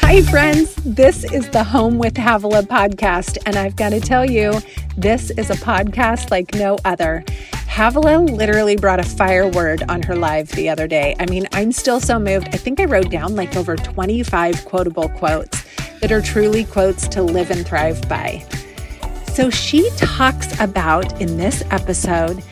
Hi, friends. This is the Home with Havilah podcast. And I've got to tell you, this is a podcast like no other. Havilah literally brought a fire word on her live the other day. I mean, I'm still so moved. I think I wrote down like over 25 quotable quotes that are truly quotes to live and thrive by. So she talks about in this episode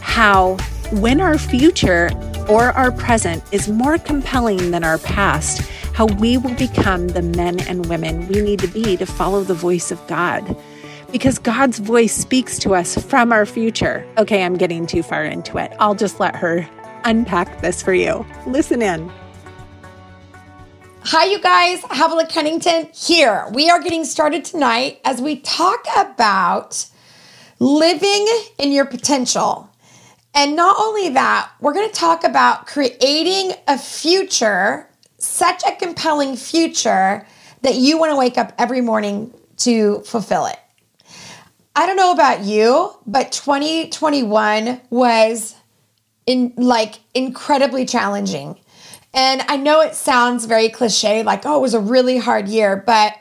how when our future or our present is more compelling than our past, how we will become the men and women we need to be to follow the voice of God. Because God's voice speaks to us from our future. Okay, I'm getting too far into it. I'll just let her unpack this for you. Listen in. Hi, you guys. Havilah Cunnington here. We are getting started tonight as we talk about living in your potential. And not only that, we're going to talk about creating a future, such a compelling future that you want to wake up every morning to fulfill it. I don't know about you, but 2021 was in like incredibly challenging. And I know it sounds very cliche, like, oh, it was a really hard year. But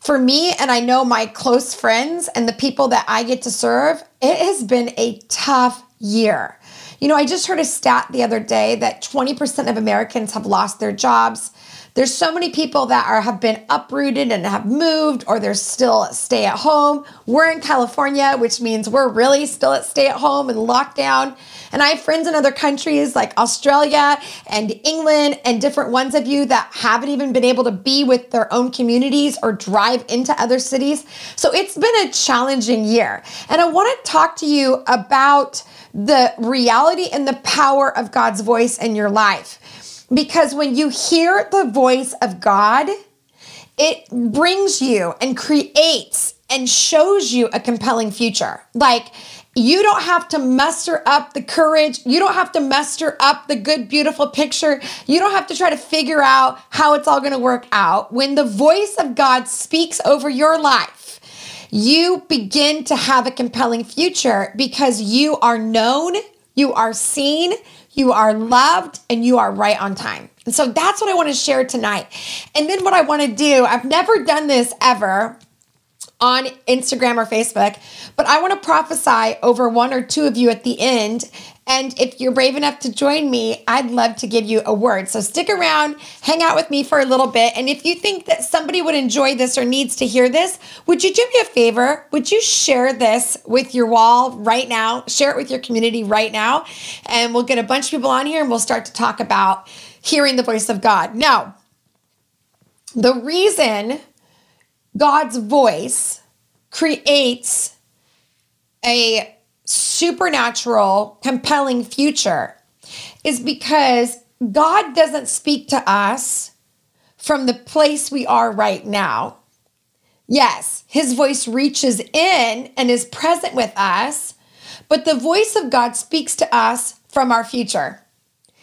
for me, and I know my close friends and the people that I get to serve, it has been a tough year. You know, I just heard a stat the other day that 20% of Americans have lost their jobs. There's so many people that are have been uprooted and have moved or they're still stay at home. We're in California, which means we're really still at stay at home and lockdown. And I have friends in other countries like Australia and England and different ones of you that haven't even been able to be with their own communities or drive into other cities. So it's been a challenging year. And I want to talk to you about the reality and the power of God's voice in your life. Because when you hear the voice of God, it brings you and creates and shows you a compelling future. Like, you don't have to muster up the courage. You don't have to muster up the good, beautiful picture. You don't have to try to figure out how it's all going to work out. When the voice of God speaks over your life, you begin to have a compelling future because you are known, you are seen, you are loved, and you are right on time. And so that's what I want to share tonight. And then what I want to do, I've never done this ever on Instagram or Facebook, but I want to prophesy over one or two of you at the end. And if you're brave enough to join me, I'd love to give you a word. So stick around, hang out with me for a little bit. And if you think that somebody would enjoy this or needs to hear this, would you do me a favor? Would you share this with your wall right now? Share it with your community right now. And we'll get a bunch of people on here and we'll start to talk about hearing the voice of God. Now, the reason God's voice creates a supernatural, compelling future is because God doesn't speak to us from the place we are right now. Yes, his voice reaches in and is present with us, but the voice of God speaks to us from our future.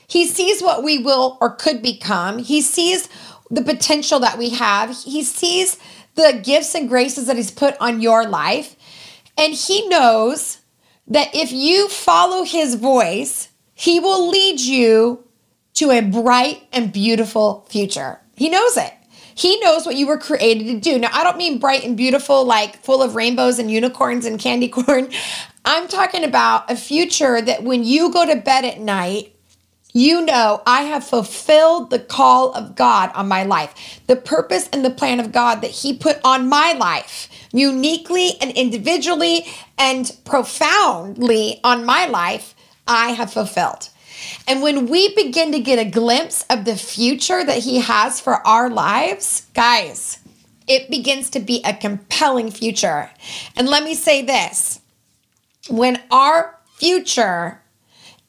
He sees what we will or could become. He sees the potential that we have. He sees the gifts and graces that He's put on your life. And He knows that if you follow His voice, He will lead you to a bright and beautiful future. He knows it. He knows what you were created to do. Now, I don't mean bright and beautiful, like full of rainbows and unicorns and candy corn. I'm talking about a future that when you go to bed at night, you know I have fulfilled the call of God on my life, the purpose and the plan of God that He put on my life, uniquely and individually and profoundly on my life, I have fulfilled. And when we begin to get a glimpse of the future that He has for our lives, guys, it begins to be a compelling future. And let me say this when our future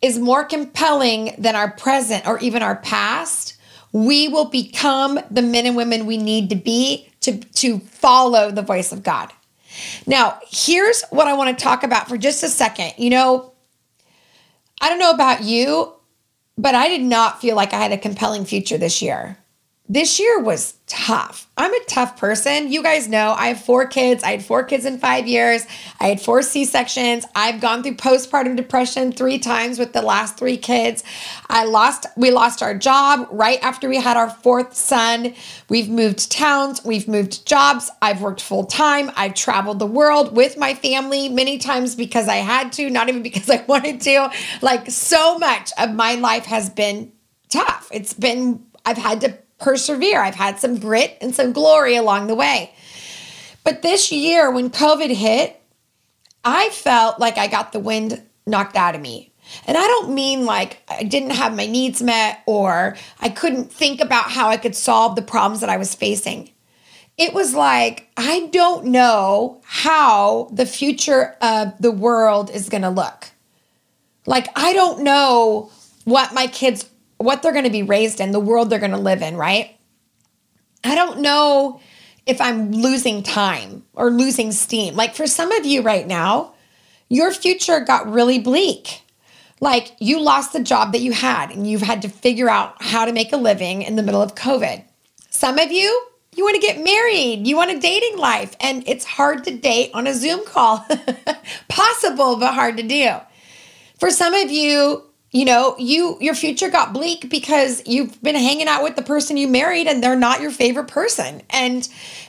is more compelling than our present or even our past, we will become the men and women we need to be to, to follow the voice of God. Now, here's what I want to talk about for just a second. You know, I don't know about you, but I did not feel like I had a compelling future this year. This year was tough. I'm a tough person. You guys know I have four kids. I had four kids in five years. I had four C sections. I've gone through postpartum depression three times with the last three kids. I lost, we lost our job right after we had our fourth son. We've moved towns, we've moved jobs. I've worked full time. I've traveled the world with my family many times because I had to, not even because I wanted to. Like so much of my life has been tough. It's been, I've had to persevere. I've had some grit and some glory along the way. But this year, when COVID hit, I felt like I got the wind knocked out of me. And I don't mean like I didn't have my needs met or I couldn't think about how I could solve the problems that I was facing. It was like, I don't know how the future of the world is going to look. Like, I don't know what my kids what they're going to be raised in, the world they're going to live in, right? I don't know if I'm losing time or losing steam. Like for some of you right now, your future got really bleak. Like you lost the job that you had and you've had to figure out how to make a living in the middle of COVID. Some of you, you want to get married, you want a dating life, and it's hard to date on a Zoom call. Possible, but hard to do. For some of you, you know you your future got bleak because you've been hanging out with the person you married and they're not your favorite person. And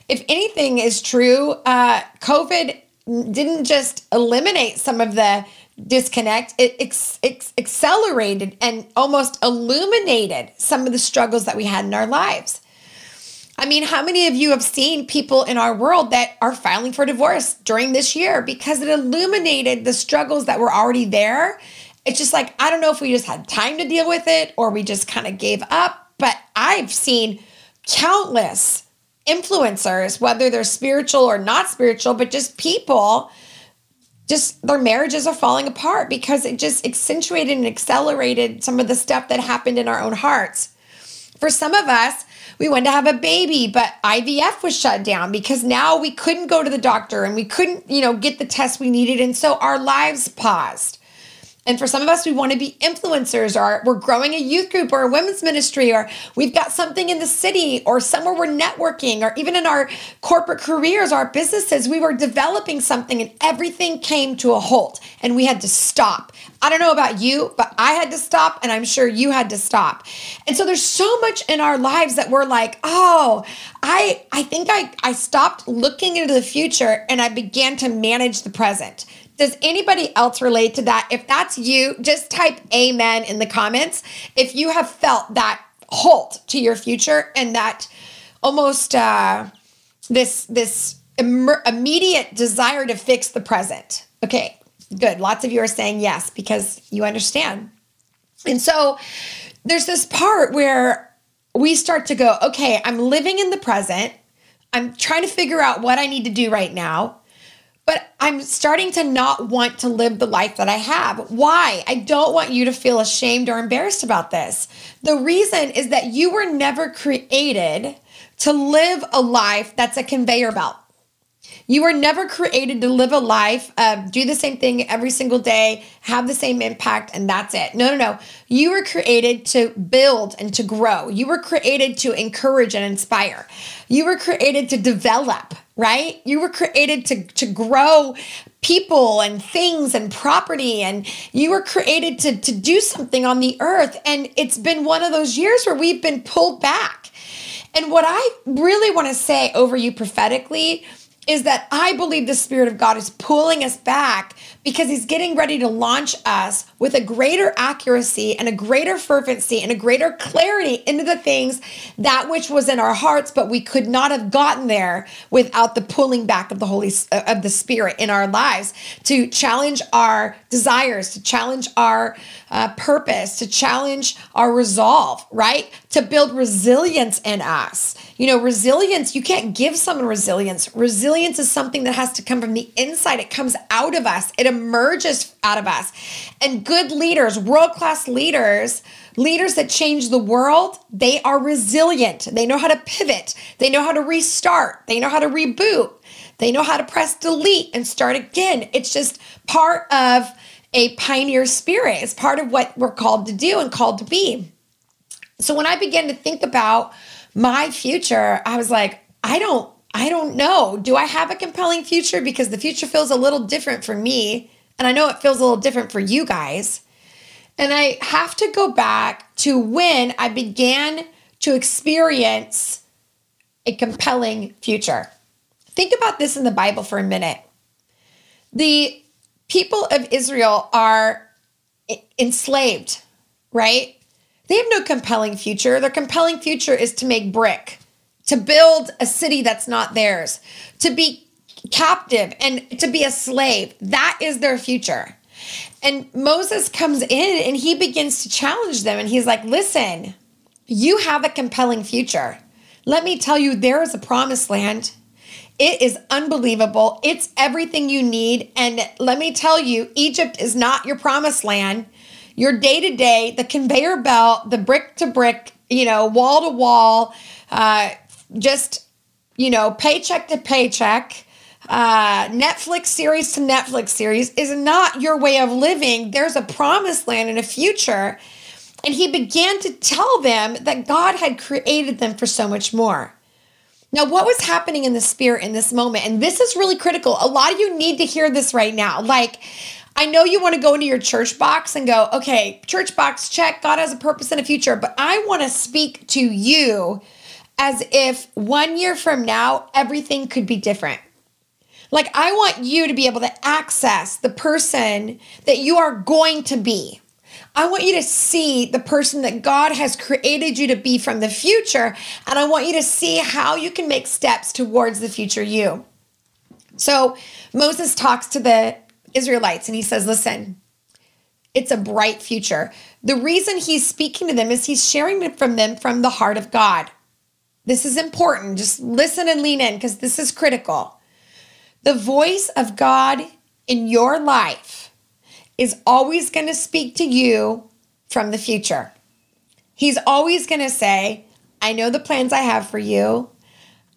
if anything is true uh, covid didn't just eliminate some of the disconnect it ex- ex- accelerated and almost illuminated some of the struggles that we had in our lives. I mean, how many of you have seen people in our world that are filing for divorce during this year because it illuminated the struggles that were already there it's just like, I don't know if we just had time to deal with it or we just kind of gave up. But I've seen countless influencers, whether they're spiritual or not spiritual, but just people, just their marriages are falling apart because it just accentuated and accelerated some of the stuff that happened in our own hearts. For some of us, we wanted to have a baby, but IVF was shut down because now we couldn't go to the doctor and we couldn't, you know, get the test we needed. And so our lives paused. And for some of us, we want to be influencers, or we're growing a youth group or a women's ministry, or we've got something in the city, or somewhere we're networking, or even in our corporate careers, our businesses, we were developing something and everything came to a halt and we had to stop. I don't know about you, but I had to stop, and I'm sure you had to stop. And so there's so much in our lives that we're like, oh, I I think I, I stopped looking into the future and I began to manage the present. Does anybody else relate to that? If that's you, just type amen in the comments. If you have felt that halt to your future and that almost uh, this this Im- immediate desire to fix the present. Okay, good. Lots of you are saying yes because you understand. And so there's this part where we start to go, okay, I'm living in the present. I'm trying to figure out what I need to do right now. But I'm starting to not want to live the life that I have. Why? I don't want you to feel ashamed or embarrassed about this. The reason is that you were never created to live a life that's a conveyor belt. You were never created to live a life, uh, do the same thing every single day, have the same impact, and that's it. No, no, no. You were created to build and to grow. You were created to encourage and inspire. You were created to develop, right? You were created to, to grow people and things and property, and you were created to, to do something on the earth. And it's been one of those years where we've been pulled back. And what I really want to say over you prophetically is that I believe the Spirit of God is pulling us back because He's getting ready to launch us with a greater accuracy and a greater fervency and a greater clarity into the things that which was in our hearts, but we could not have gotten there without the pulling back of the Holy of the Spirit in our lives to challenge our desires, to challenge our uh, purpose, to challenge our resolve, right? To build resilience in us. You know, resilience, you can't give someone resilience. Resilience is something that has to come from the inside, it comes out of us, it emerges out of us. And good leaders, world class leaders, leaders that change the world, they are resilient. They know how to pivot, they know how to restart, they know how to reboot, they know how to press delete and start again. It's just part of a pioneer spirit. It's part of what we're called to do and called to be. So when I began to think about my future, I was like, I don't, I don't know. Do I have a compelling future? Because the future feels a little different for me. And I know it feels a little different for you guys. And I have to go back to when I began to experience a compelling future. Think about this in the Bible for a minute. The people of Israel are enslaved, right? They have no compelling future. Their compelling future is to make brick, to build a city that's not theirs, to be captive and to be a slave. That is their future. And Moses comes in and he begins to challenge them. And he's like, listen, you have a compelling future. Let me tell you, there is a promised land. It is unbelievable. It's everything you need. And let me tell you, Egypt is not your promised land. Your day to day, the conveyor belt, the brick to brick, you know, wall to wall, just, you know, paycheck to paycheck, uh, Netflix series to Netflix series is not your way of living. There's a promised land and a future. And he began to tell them that God had created them for so much more. Now, what was happening in the spirit in this moment? And this is really critical. A lot of you need to hear this right now. Like, I know you want to go into your church box and go, okay, church box, check. God has a purpose and a future. But I want to speak to you as if one year from now, everything could be different. Like, I want you to be able to access the person that you are going to be. I want you to see the person that God has created you to be from the future. And I want you to see how you can make steps towards the future you. So Moses talks to the Israelites and he says, Listen, it's a bright future. The reason he's speaking to them is he's sharing it from them from the heart of God. This is important. Just listen and lean in because this is critical. The voice of God in your life is always going to speak to you from the future. He's always going to say, I know the plans I have for you.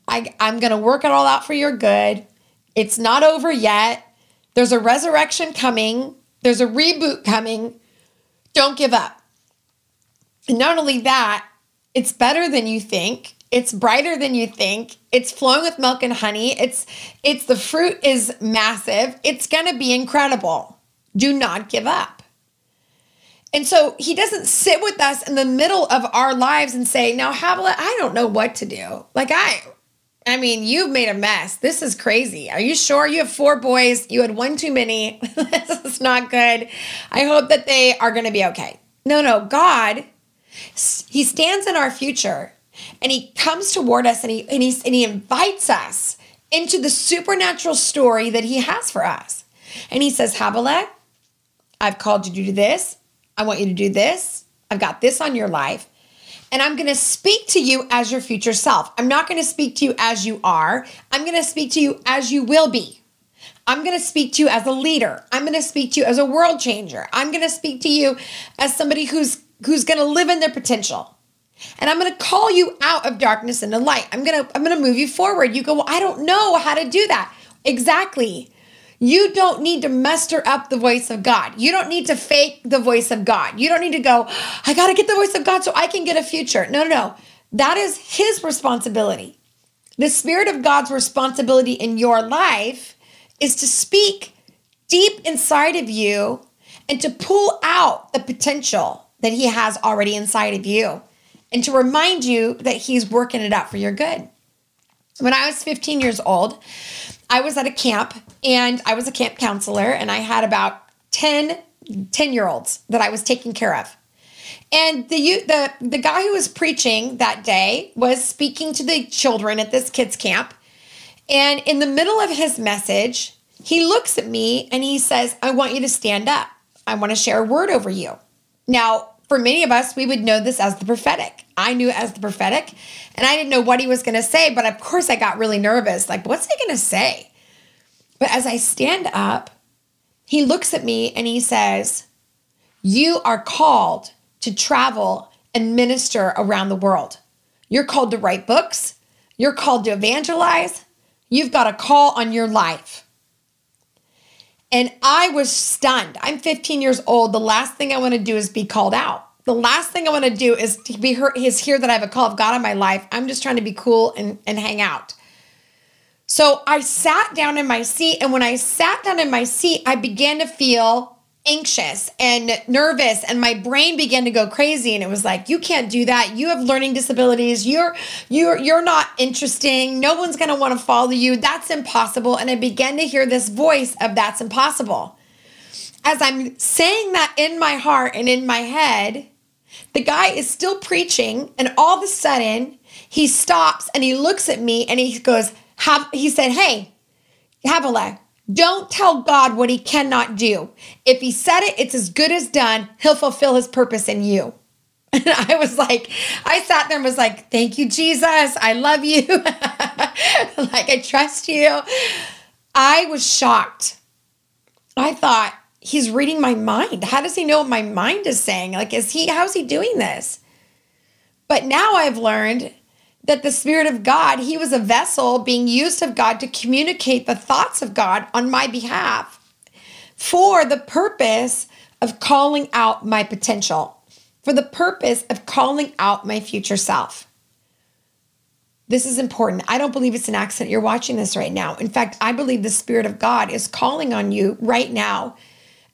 I, I'm going to work it all out for your good. It's not over yet. There's a resurrection coming, there's a reboot coming. Don't give up. And not only that, it's better than you think. It's brighter than you think. It's flowing with milk and honey. It's it's the fruit is massive. It's going to be incredible. Do not give up. And so he doesn't sit with us in the middle of our lives and say, "Now, Havilah, I don't know what to do." Like I I mean, you've made a mess. This is crazy. Are you sure you have four boys? You had one too many. this is not good. I hope that they are going to be okay. No, no, God, He stands in our future and He comes toward us and He, and he, and he invites us into the supernatural story that He has for us. And He says, Havilah, I've called you to do this. I want you to do this. I've got this on your life and I'm going to speak to you as your future self. I'm not going to speak to you as you are. I'm going to speak to you as you will be. I'm going to speak to you as a leader. I'm going to speak to you as a world changer. I'm going to speak to you as somebody who's who's going to live in their potential. And I'm going to call you out of darkness into light. I'm going to I'm going to move you forward. You go, "Well, I don't know how to do that." Exactly. You don't need to muster up the voice of God. You don't need to fake the voice of God. You don't need to go, I got to get the voice of God so I can get a future. No, no, no. That is His responsibility. The Spirit of God's responsibility in your life is to speak deep inside of you and to pull out the potential that He has already inside of you and to remind you that He's working it out for your good. When I was 15 years old, I was at a camp and I was a camp counselor and I had about 10 10 year olds that I was taking care of. And the the the guy who was preaching that day was speaking to the children at this kids camp. And in the middle of his message, he looks at me and he says, "I want you to stand up. I want to share a word over you." Now, for many of us, we would know this as the prophetic. I knew it as the prophetic, and I didn't know what he was going to say, but of course I got really nervous. Like, what's he going to say? But as I stand up, he looks at me and he says, You are called to travel and minister around the world. You're called to write books, you're called to evangelize, you've got a call on your life. And I was stunned. I'm 15 years old. The last thing I want to do is be called out. The last thing I want to do is to be heard is hear that I have a call of God in my life. I'm just trying to be cool and, and hang out. So I sat down in my seat, and when I sat down in my seat, I began to feel anxious and nervous and my brain began to go crazy and it was like you can't do that. You have learning disabilities. You're you're you're not interesting. No one's going to want to follow you. That's impossible. And i began to hear this voice of that's impossible. As i'm saying that in my heart and in my head the guy is still preaching and all of a sudden he stops and he looks at me and he goes have he said hey Havilah, don't tell God what he cannot do. If he said it, it's as good as done. He'll fulfill his purpose in you. And I was like, I sat there and was like, thank you, Jesus. I love you. like, I trust you. I was shocked. I thought, he's reading my mind. How does he know what my mind is saying? Like, is he, how's he doing this? But now I've learned that the Spirit of God, He was a vessel being used of God to communicate the thoughts of God on my behalf for the purpose of calling out my potential, for the purpose of calling out my future self. This is important. I don't believe it's an accident you're watching this right now. In fact, I believe the Spirit of God is calling on you right now.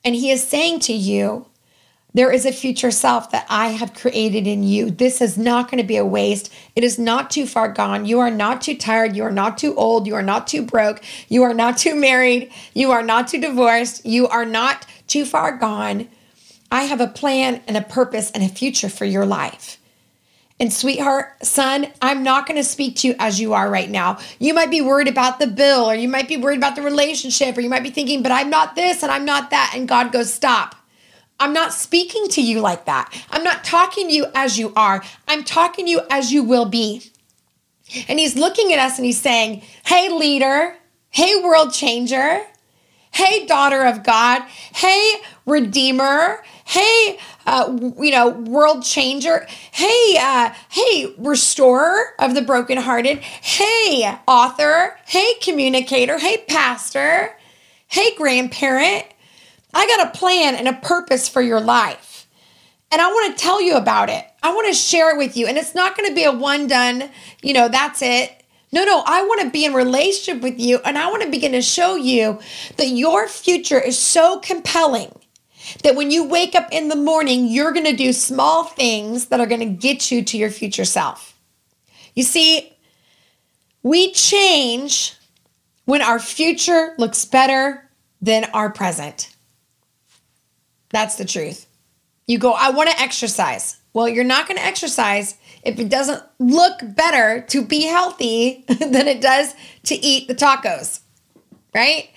And He is saying to you, there is a future self that I have created in you. This is not going to be a waste. It is not too far gone. You are not too tired. You are not too old. You are not too broke. You are not too married. You are not too divorced. You are not too far gone. I have a plan and a purpose and a future for your life. And sweetheart, son, I'm not going to speak to you as you are right now. You might be worried about the bill, or you might be worried about the relationship, or you might be thinking, but I'm not this and I'm not that. And God goes, stop. I'm not speaking to you like that. I'm not talking to you as you are. I'm talking to you as you will be. And he's looking at us and he's saying, Hey, leader. Hey, world changer. Hey, daughter of God. Hey, redeemer. Hey, uh, you know, world changer. Hey, uh, hey, restorer of the brokenhearted. Hey, author. Hey, communicator. Hey, pastor. Hey, grandparent. I got a plan and a purpose for your life. And I want to tell you about it. I want to share it with you. And it's not going to be a one done, you know, that's it. No, no, I want to be in relationship with you and I want to begin to show you that your future is so compelling that when you wake up in the morning, you're going to do small things that are going to get you to your future self. You see, we change when our future looks better than our present. That's the truth. You go, I want to exercise. Well, you're not going to exercise if it doesn't look better to be healthy than it does to eat the tacos, right?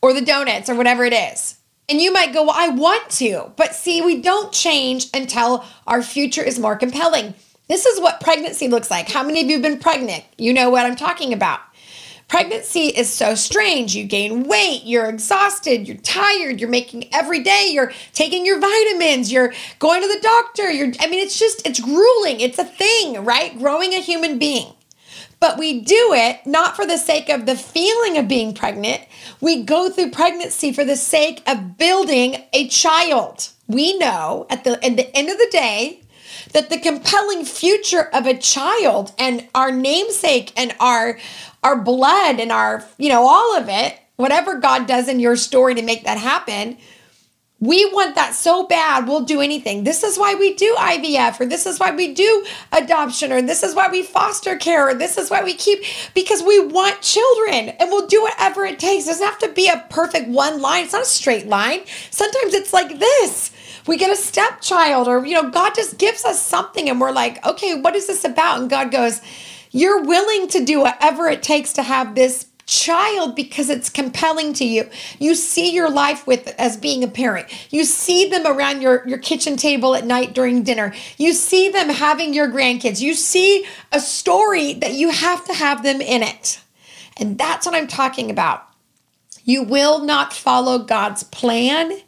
Or the donuts or whatever it is. And you might go, Well, I want to. But see, we don't change until our future is more compelling. This is what pregnancy looks like. How many of you have been pregnant? You know what I'm talking about. Pregnancy is so strange. You gain weight, you're exhausted, you're tired, you're making every day, you're taking your vitamins, you're going to the doctor. You're I mean it's just it's grueling. It's a thing, right? Growing a human being. But we do it not for the sake of the feeling of being pregnant. We go through pregnancy for the sake of building a child. We know at the at the end of the day, that the compelling future of a child and our namesake and our our blood and our, you know, all of it, whatever God does in your story to make that happen, we want that so bad, we'll do anything. This is why we do IVF, or this is why we do adoption, or this is why we foster care, or this is why we keep, because we want children and we'll do whatever it takes. It doesn't have to be a perfect one line, it's not a straight line. Sometimes it's like this. We get a stepchild, or, you know, God just gives us something and we're like, okay, what is this about? And God goes, you're willing to do whatever it takes to have this child because it's compelling to you. You see your life with as being a parent. You see them around your, your kitchen table at night during dinner. You see them having your grandkids. You see a story that you have to have them in it. And that's what I'm talking about. You will not follow God's plan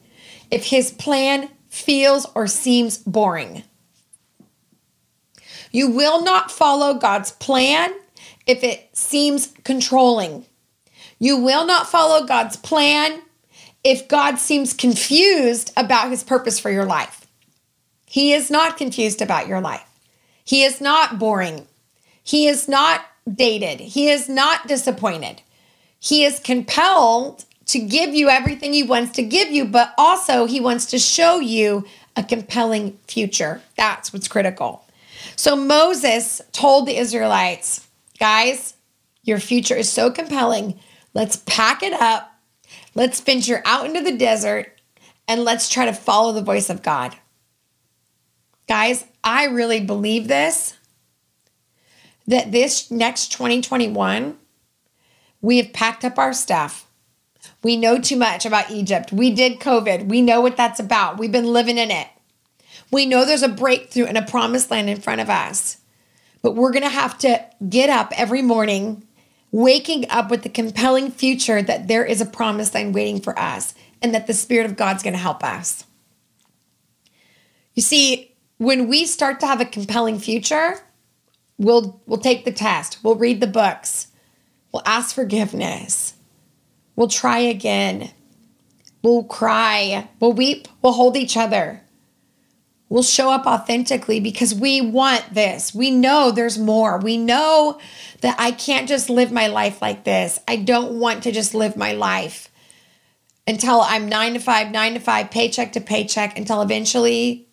if his plan feels or seems boring. You will not follow God's plan if it seems controlling. You will not follow God's plan if God seems confused about his purpose for your life. He is not confused about your life. He is not boring. He is not dated. He is not disappointed. He is compelled to give you everything he wants to give you, but also he wants to show you a compelling future. That's what's critical. So Moses told the Israelites, guys, your future is so compelling. Let's pack it up. Let's venture out into the desert and let's try to follow the voice of God. Guys, I really believe this that this next 2021, we have packed up our stuff. We know too much about Egypt. We did COVID. We know what that's about. We've been living in it. We know there's a breakthrough and a promised land in front of us. But we're going to have to get up every morning, waking up with the compelling future that there is a promised land waiting for us and that the Spirit of God's going to help us. You see, when we start to have a compelling future, we'll we'll take the test, we'll read the books, we'll ask forgiveness, we'll try again, we'll cry, we'll weep, we'll hold each other. We'll show up authentically because we want this. We know there's more. We know that I can't just live my life like this. I don't want to just live my life until I'm nine to five, nine to five, paycheck to paycheck, until eventually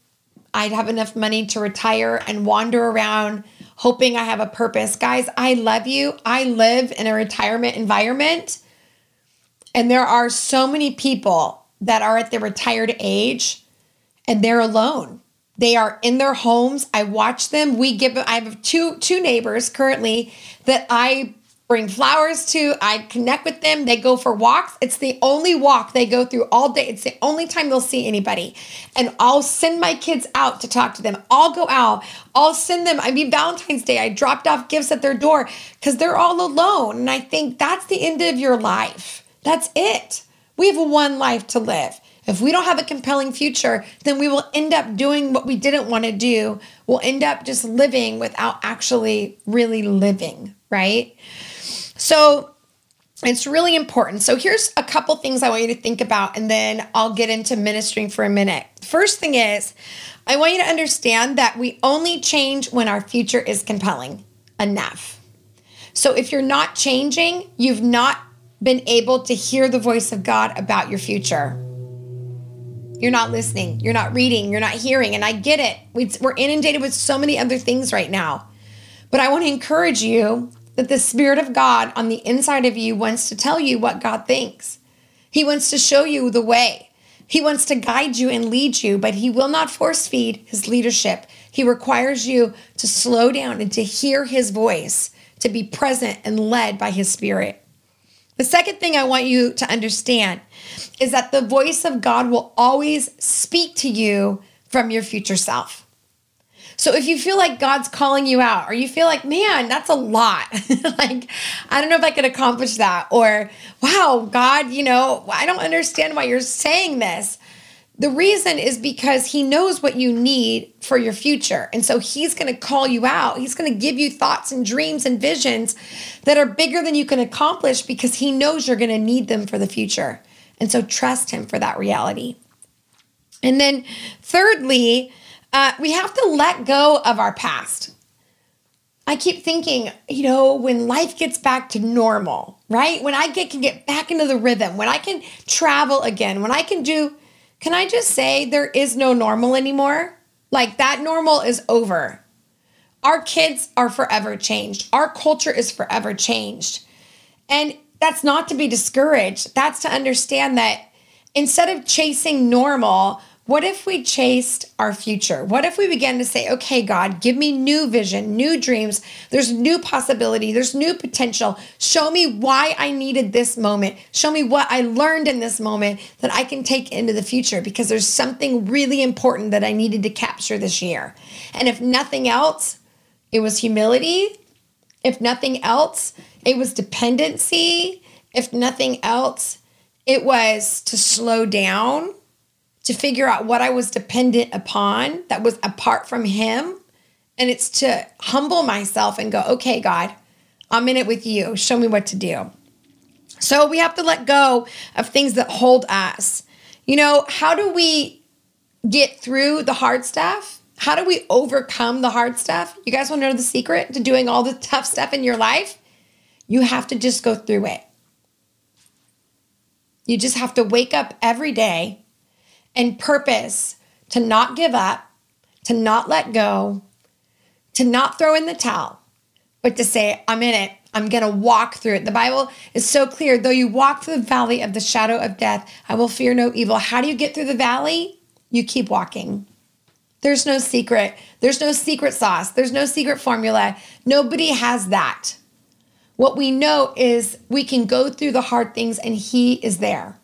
I'd have enough money to retire and wander around hoping I have a purpose. Guys, I love you. I live in a retirement environment, and there are so many people that are at the retired age and they're alone. They are in their homes. I watch them. We give I have two two neighbors currently that I bring flowers to. I connect with them. They go for walks. It's the only walk they go through all day. It's the only time they'll see anybody. And I'll send my kids out to talk to them. I'll go out. I'll send them. I mean, Valentine's Day, I dropped off gifts at their door because they're all alone. And I think that's the end of your life. That's it. We have one life to live. If we don't have a compelling future, then we will end up doing what we didn't want to do. We'll end up just living without actually really living, right? So it's really important. So here's a couple things I want you to think about, and then I'll get into ministering for a minute. First thing is, I want you to understand that we only change when our future is compelling enough. So if you're not changing, you've not been able to hear the voice of God about your future. You're not listening, you're not reading, you're not hearing. And I get it. We're inundated with so many other things right now. But I want to encourage you that the Spirit of God on the inside of you wants to tell you what God thinks. He wants to show you the way. He wants to guide you and lead you, but He will not force feed His leadership. He requires you to slow down and to hear His voice, to be present and led by His Spirit. The second thing I want you to understand is that the voice of God will always speak to you from your future self. So if you feel like God's calling you out, or you feel like, man, that's a lot, like, I don't know if I could accomplish that, or wow, God, you know, I don't understand why you're saying this. The reason is because he knows what you need for your future. And so he's going to call you out. He's going to give you thoughts and dreams and visions that are bigger than you can accomplish because he knows you're going to need them for the future. And so trust him for that reality. And then, thirdly, uh, we have to let go of our past. I keep thinking, you know, when life gets back to normal, right? When I get can get back into the rhythm, when I can travel again, when I can do, can I just say there is no normal anymore? Like that normal is over. Our kids are forever changed. Our culture is forever changed. And that's not to be discouraged. That's to understand that instead of chasing normal, what if we chased our future? What if we began to say, okay, God, give me new vision, new dreams. There's new possibility, there's new potential. Show me why I needed this moment. Show me what I learned in this moment that I can take into the future because there's something really important that I needed to capture this year. And if nothing else, it was humility. If nothing else, it was dependency. If nothing else, it was to slow down to figure out what I was dependent upon that was apart from Him. And it's to humble myself and go, okay, God, I'm in it with you. Show me what to do. So we have to let go of things that hold us. You know, how do we get through the hard stuff? How do we overcome the hard stuff? You guys want to know the secret to doing all the tough stuff in your life? You have to just go through it. You just have to wake up every day and purpose to not give up, to not let go, to not throw in the towel, but to say, I'm in it. I'm going to walk through it. The Bible is so clear. Though you walk through the valley of the shadow of death, I will fear no evil. How do you get through the valley? You keep walking. There's no secret. There's no secret sauce. There's no secret formula. Nobody has that. What we know is we can go through the hard things and He is there.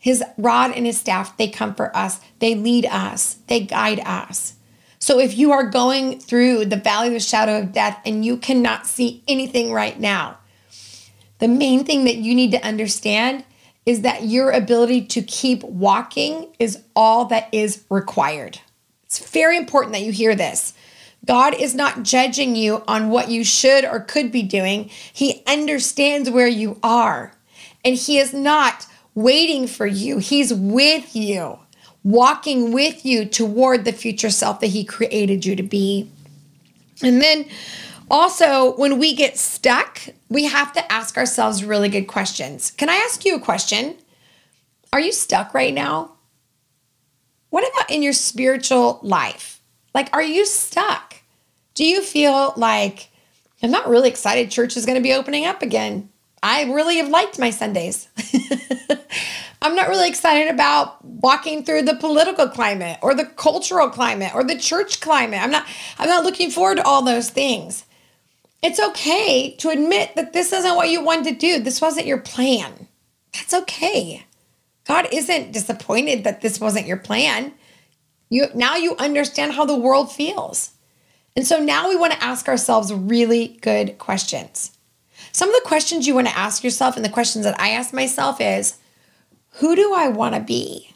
His rod and His staff, they comfort us, they lead us, they guide us. So if you are going through the valley of the shadow of death and you cannot see anything right now, the main thing that you need to understand is that your ability to keep walking is all that is required. It's very important that you hear this. God is not judging you on what you should or could be doing. He understands where you are. And He is not waiting for you, He's with you, walking with you toward the future self that He created you to be. And then also, when we get stuck, we have to ask ourselves really good questions. Can I ask you a question? Are you stuck right now? What about in your spiritual life? Like, are you stuck? Do you feel like I'm not really excited church is going to be opening up again? I really have liked my Sundays. I'm not really excited about walking through the political climate or the cultural climate or the church climate. I'm not I'm not looking forward to all those things. It's okay to admit that this isn't what you wanted to do. This wasn't your plan. That's okay. God isn't disappointed that this wasn't your plan. You now you understand how the world feels. And so now we want to ask ourselves really good questions. Some of the questions you want to ask yourself and the questions that I ask myself is who do I want to be?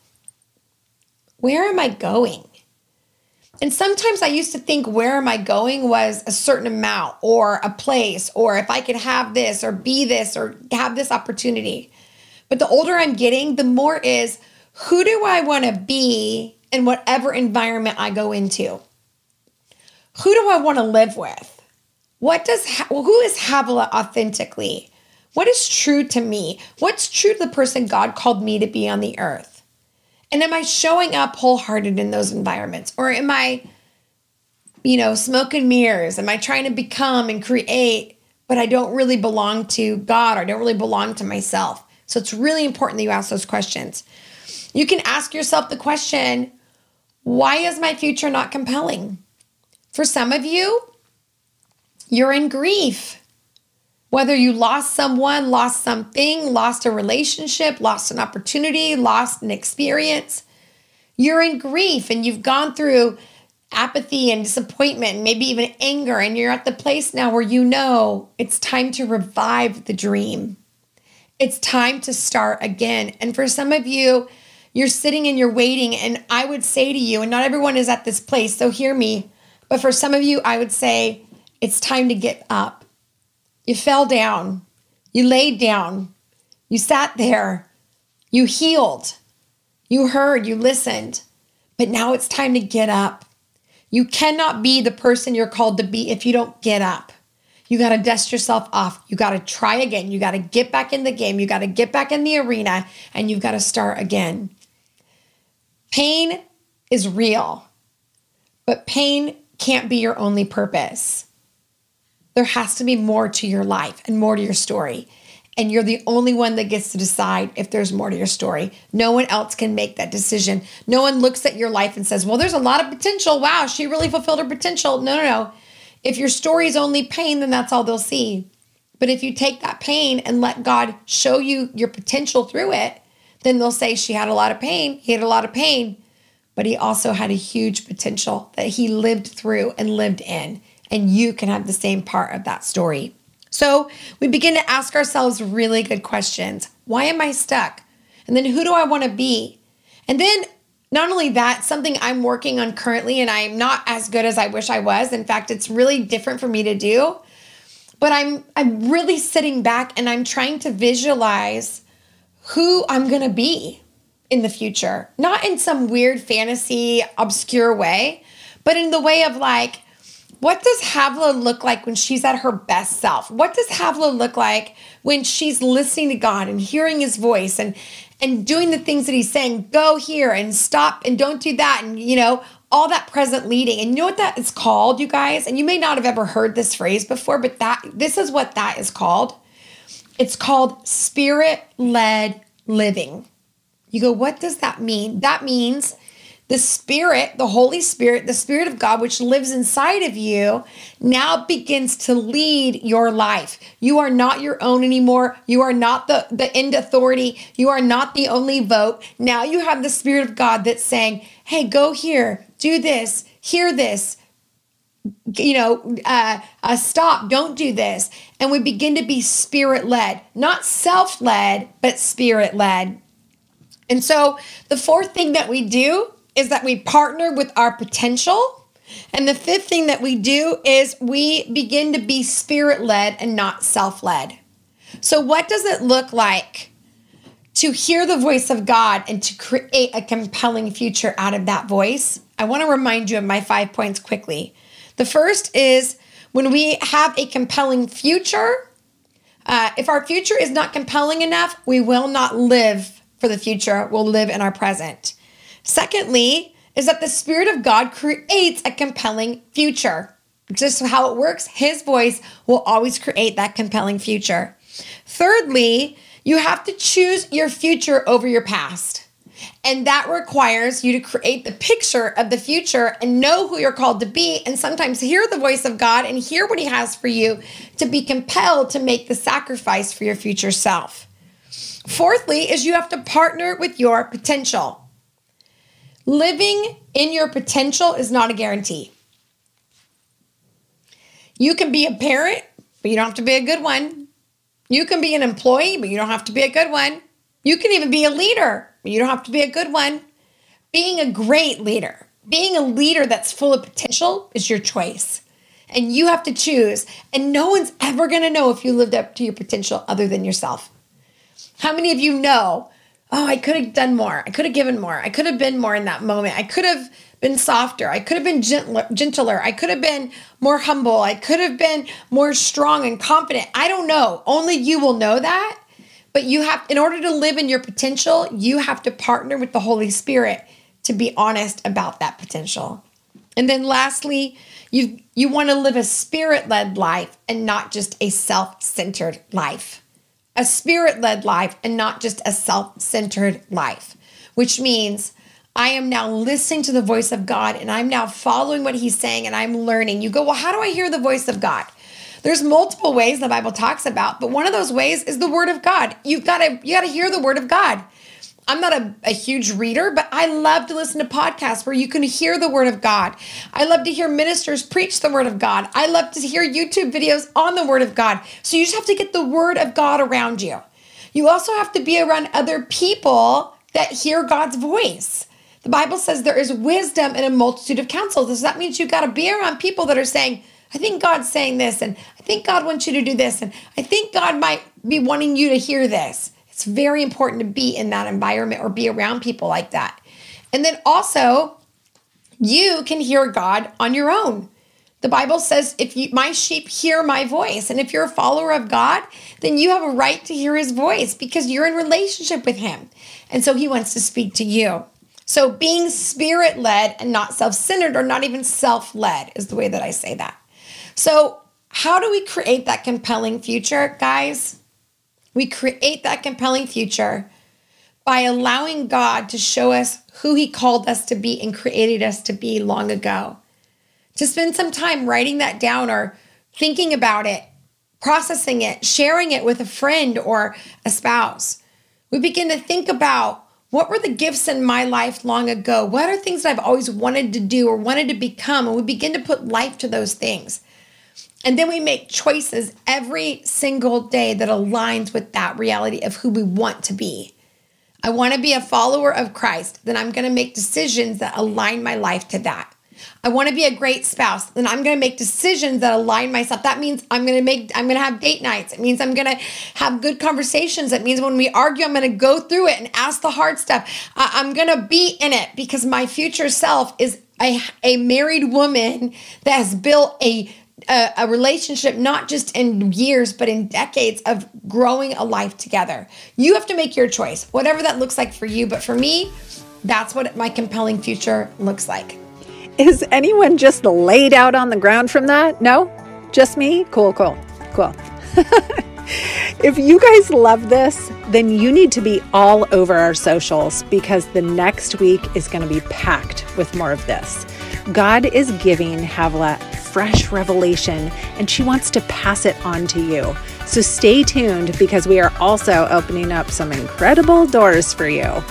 Where am I going? And sometimes I used to think where am I going was a certain amount or a place or if I could have this or be this or have this opportunity. But the older I'm getting, the more is who do I want to be in whatever environment I go into? Who do I want to live with? What does who is Havilah authentically? What is true to me? What's true to the person God called me to be on the earth? And am I showing up wholehearted in those environments? Or am I, you know, smoke and mirrors? Am I trying to become and create, but I don't really belong to God or I don't really belong to myself? So it's really important that you ask those questions. You can ask yourself the question why is my future not compelling? For some of you, you're in grief. Whether you lost someone, lost something, lost a relationship, lost an opportunity, lost an experience, you're in grief and you've gone through apathy and disappointment, maybe even anger, and you're at the place now where you know it's time to revive the dream. It's time to start again. And for some of you, you're sitting and you're waiting. And I would say to you, and not everyone is at this place, so hear me, but for some of you, I would say it's time to get up. You fell down. You laid down. You sat there. You healed. You heard. You listened. But now it's time to get up. You cannot be the person you're called to be if you don't get up. You got to dust yourself off. You got to try again. You got to get back in the game. You got to get back in the arena and you've got to start again. Pain is real, but pain can't be your only purpose. There has to be more to your life and more to your story. And you're the only one that gets to decide if there's more to your story. No one else can make that decision. No one looks at your life and says, well, there's a lot of potential. Wow, she really fulfilled her potential. No, no, no. If your story is only pain, then that's all they'll see. But if you take that pain and let God show you your potential through it, then they'll say she had a lot of pain. He had a lot of pain, but he also had a huge potential that he lived through and lived in and you can have the same part of that story. So we begin to ask ourselves really good questions. Why am I stuck? And then who do I want to be? And then not only that, something I'm working on currently, and I'm not as good as I wish I was. In fact, it's really different for me to do. But I'm I'm really sitting back and I'm trying to visualize who I'm gonna be. in the future, not in some weird fantasy, obscure way, but in the way of like, what does Havilah look like when she's at her best self? What does Havilah look like when she's listening to God and hearing his voice and and doing the things that he's saying, go here and stop and don't do that and you know, all that present leading. And you know what that is called, you guys? And you may not have ever heard this phrase before, but that this is what that is called. It's called spirit-led living. You go, what does that mean? That means the Spirit, the Holy Spirit, the Spirit of God, which lives inside of you, now begins to lead your life. You are not your own anymore. You are not the, the end authority. You are not the only vote. Now you have the Spirit of God that's saying, hey, go here, do this, hear this, you know, uh, uh, stop, don't do this. And we begin to be spirit led, not self led, but spirit led. And so the fourth thing that we do is that we partner with our potential. And the fifth thing that we do is we begin to be spirit led and not self led. So, what does it look like to hear the voice of God and to create a compelling future out of that voice? I want to remind you of my five points quickly. The first is when we have a compelling future, uh, if our future is not compelling enough, we will not live for the future, we'll live in our present. Secondly, is that the Spirit of God creates a compelling future. Just how it works, His voice will always create that compelling future. Thirdly, you have to choose your future over your past. And that requires you to create the picture of the future and know who you're called to be, and sometimes hear the voice of God and hear what He has for you to be compelled to make the sacrifice for your future self. Fourthly, is you have to partner with your potential. Living in your potential is not a guarantee. You can be a parent, but you don't have to be a good one. You can be an employee, but you don't have to be a good one. You can even be a leader, but you don't have to be a good one. Being a great leader, being a leader that's full of potential is your choice. And you have to choose. And no one's ever going to know if you lived up to your potential other than yourself. How many of you know, oh, I could have done more. I could have given more. I could have been more in that moment. I could have been softer. I could have been gentler. I could have been more humble. I could have been more strong and confident. I don't know. Only you will know that. But you have, in order to live in your potential, you have to partner with the Holy Spirit to be honest about that potential. And then lastly, you you want to live a spirit-led life and not just a self-centered life a spirit led life and not just a self centered life, which means I am now listening to the voice of God and I'm now following what he's saying and I'm learning. You go, well, how do I hear the voice of God? There's multiple ways the Bible talks about, but one of those ways is the word of God. You've got to you got to hear the word of God. I'm not a, a huge reader, but I love to listen to podcasts where you can hear the word of God. I love to hear ministers preach the word of God. I love to hear YouTube videos on the word of God. So you just have to get the word of God around you. You also have to be around other people that hear God's voice. The Bible says there is wisdom in a multitude of counsels. So that means you've got to be around people that are saying, I think God's saying this, and I think God wants you to do this, and I think God might be wanting you to hear this. It's very important to be in that environment or be around people like that. And then also, you can hear God on your own. The Bible says, if you, my sheep hear my voice, and if you're a follower of God, then you have a right to hear his voice because you're in relationship with him. And so he wants to speak to you. So being spirit led and not self centered or not even self led is the way that I say that. So, how do we create that compelling future, guys? We create that compelling future by allowing God to show us who He called us to be and created us to be long ago. To spend some time writing that down or thinking about it, processing it, sharing it with a friend or a spouse. We begin to think about what were the gifts in my life long ago? What are things that I've always wanted to do or wanted to become? And we begin to put life to those things. And then we make choices every single day that aligns with that reality of who we want to be. I want to be a follower of Christ, then I'm going to make decisions that align my life to that. I want to be a great spouse. Then I'm going to make decisions that align myself. That means I'm going to make, I'm going to have date nights. It means I'm going to have good conversations. It means when we argue, I'm going to go through it and ask the hard stuff. I'm going to be in it because my future self is a, a married woman that has built a a, a, relationship, not just in years, but in decades of growing a life together. You have to make your choice, whatever that looks like for you. But for me, that's what my compelling future looks like. Is anyone just laid out on the ground from that? No? Just me? Cool, cool, cool. if you guys love this, then you need to be all over our socials because the next week is going to be packed with more of this. God is giving Havilah fresh revelation and she wants to pass it on to you. So stay tuned because we are also opening up some incredible doors for you.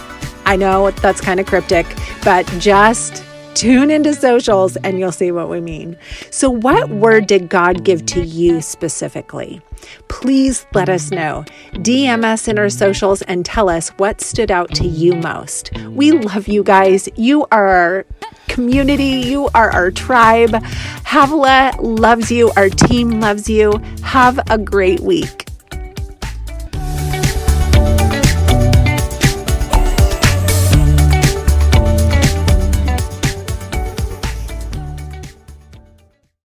I know that's kind of cryptic, but just tune into socials and you'll see what we mean. So, what word did God give to you specifically? Please let us know. DM us in our socials and tell us what stood out to you most. We love you guys. You are our community, you are our tribe. Havilah loves you, our team loves you. Have a great week.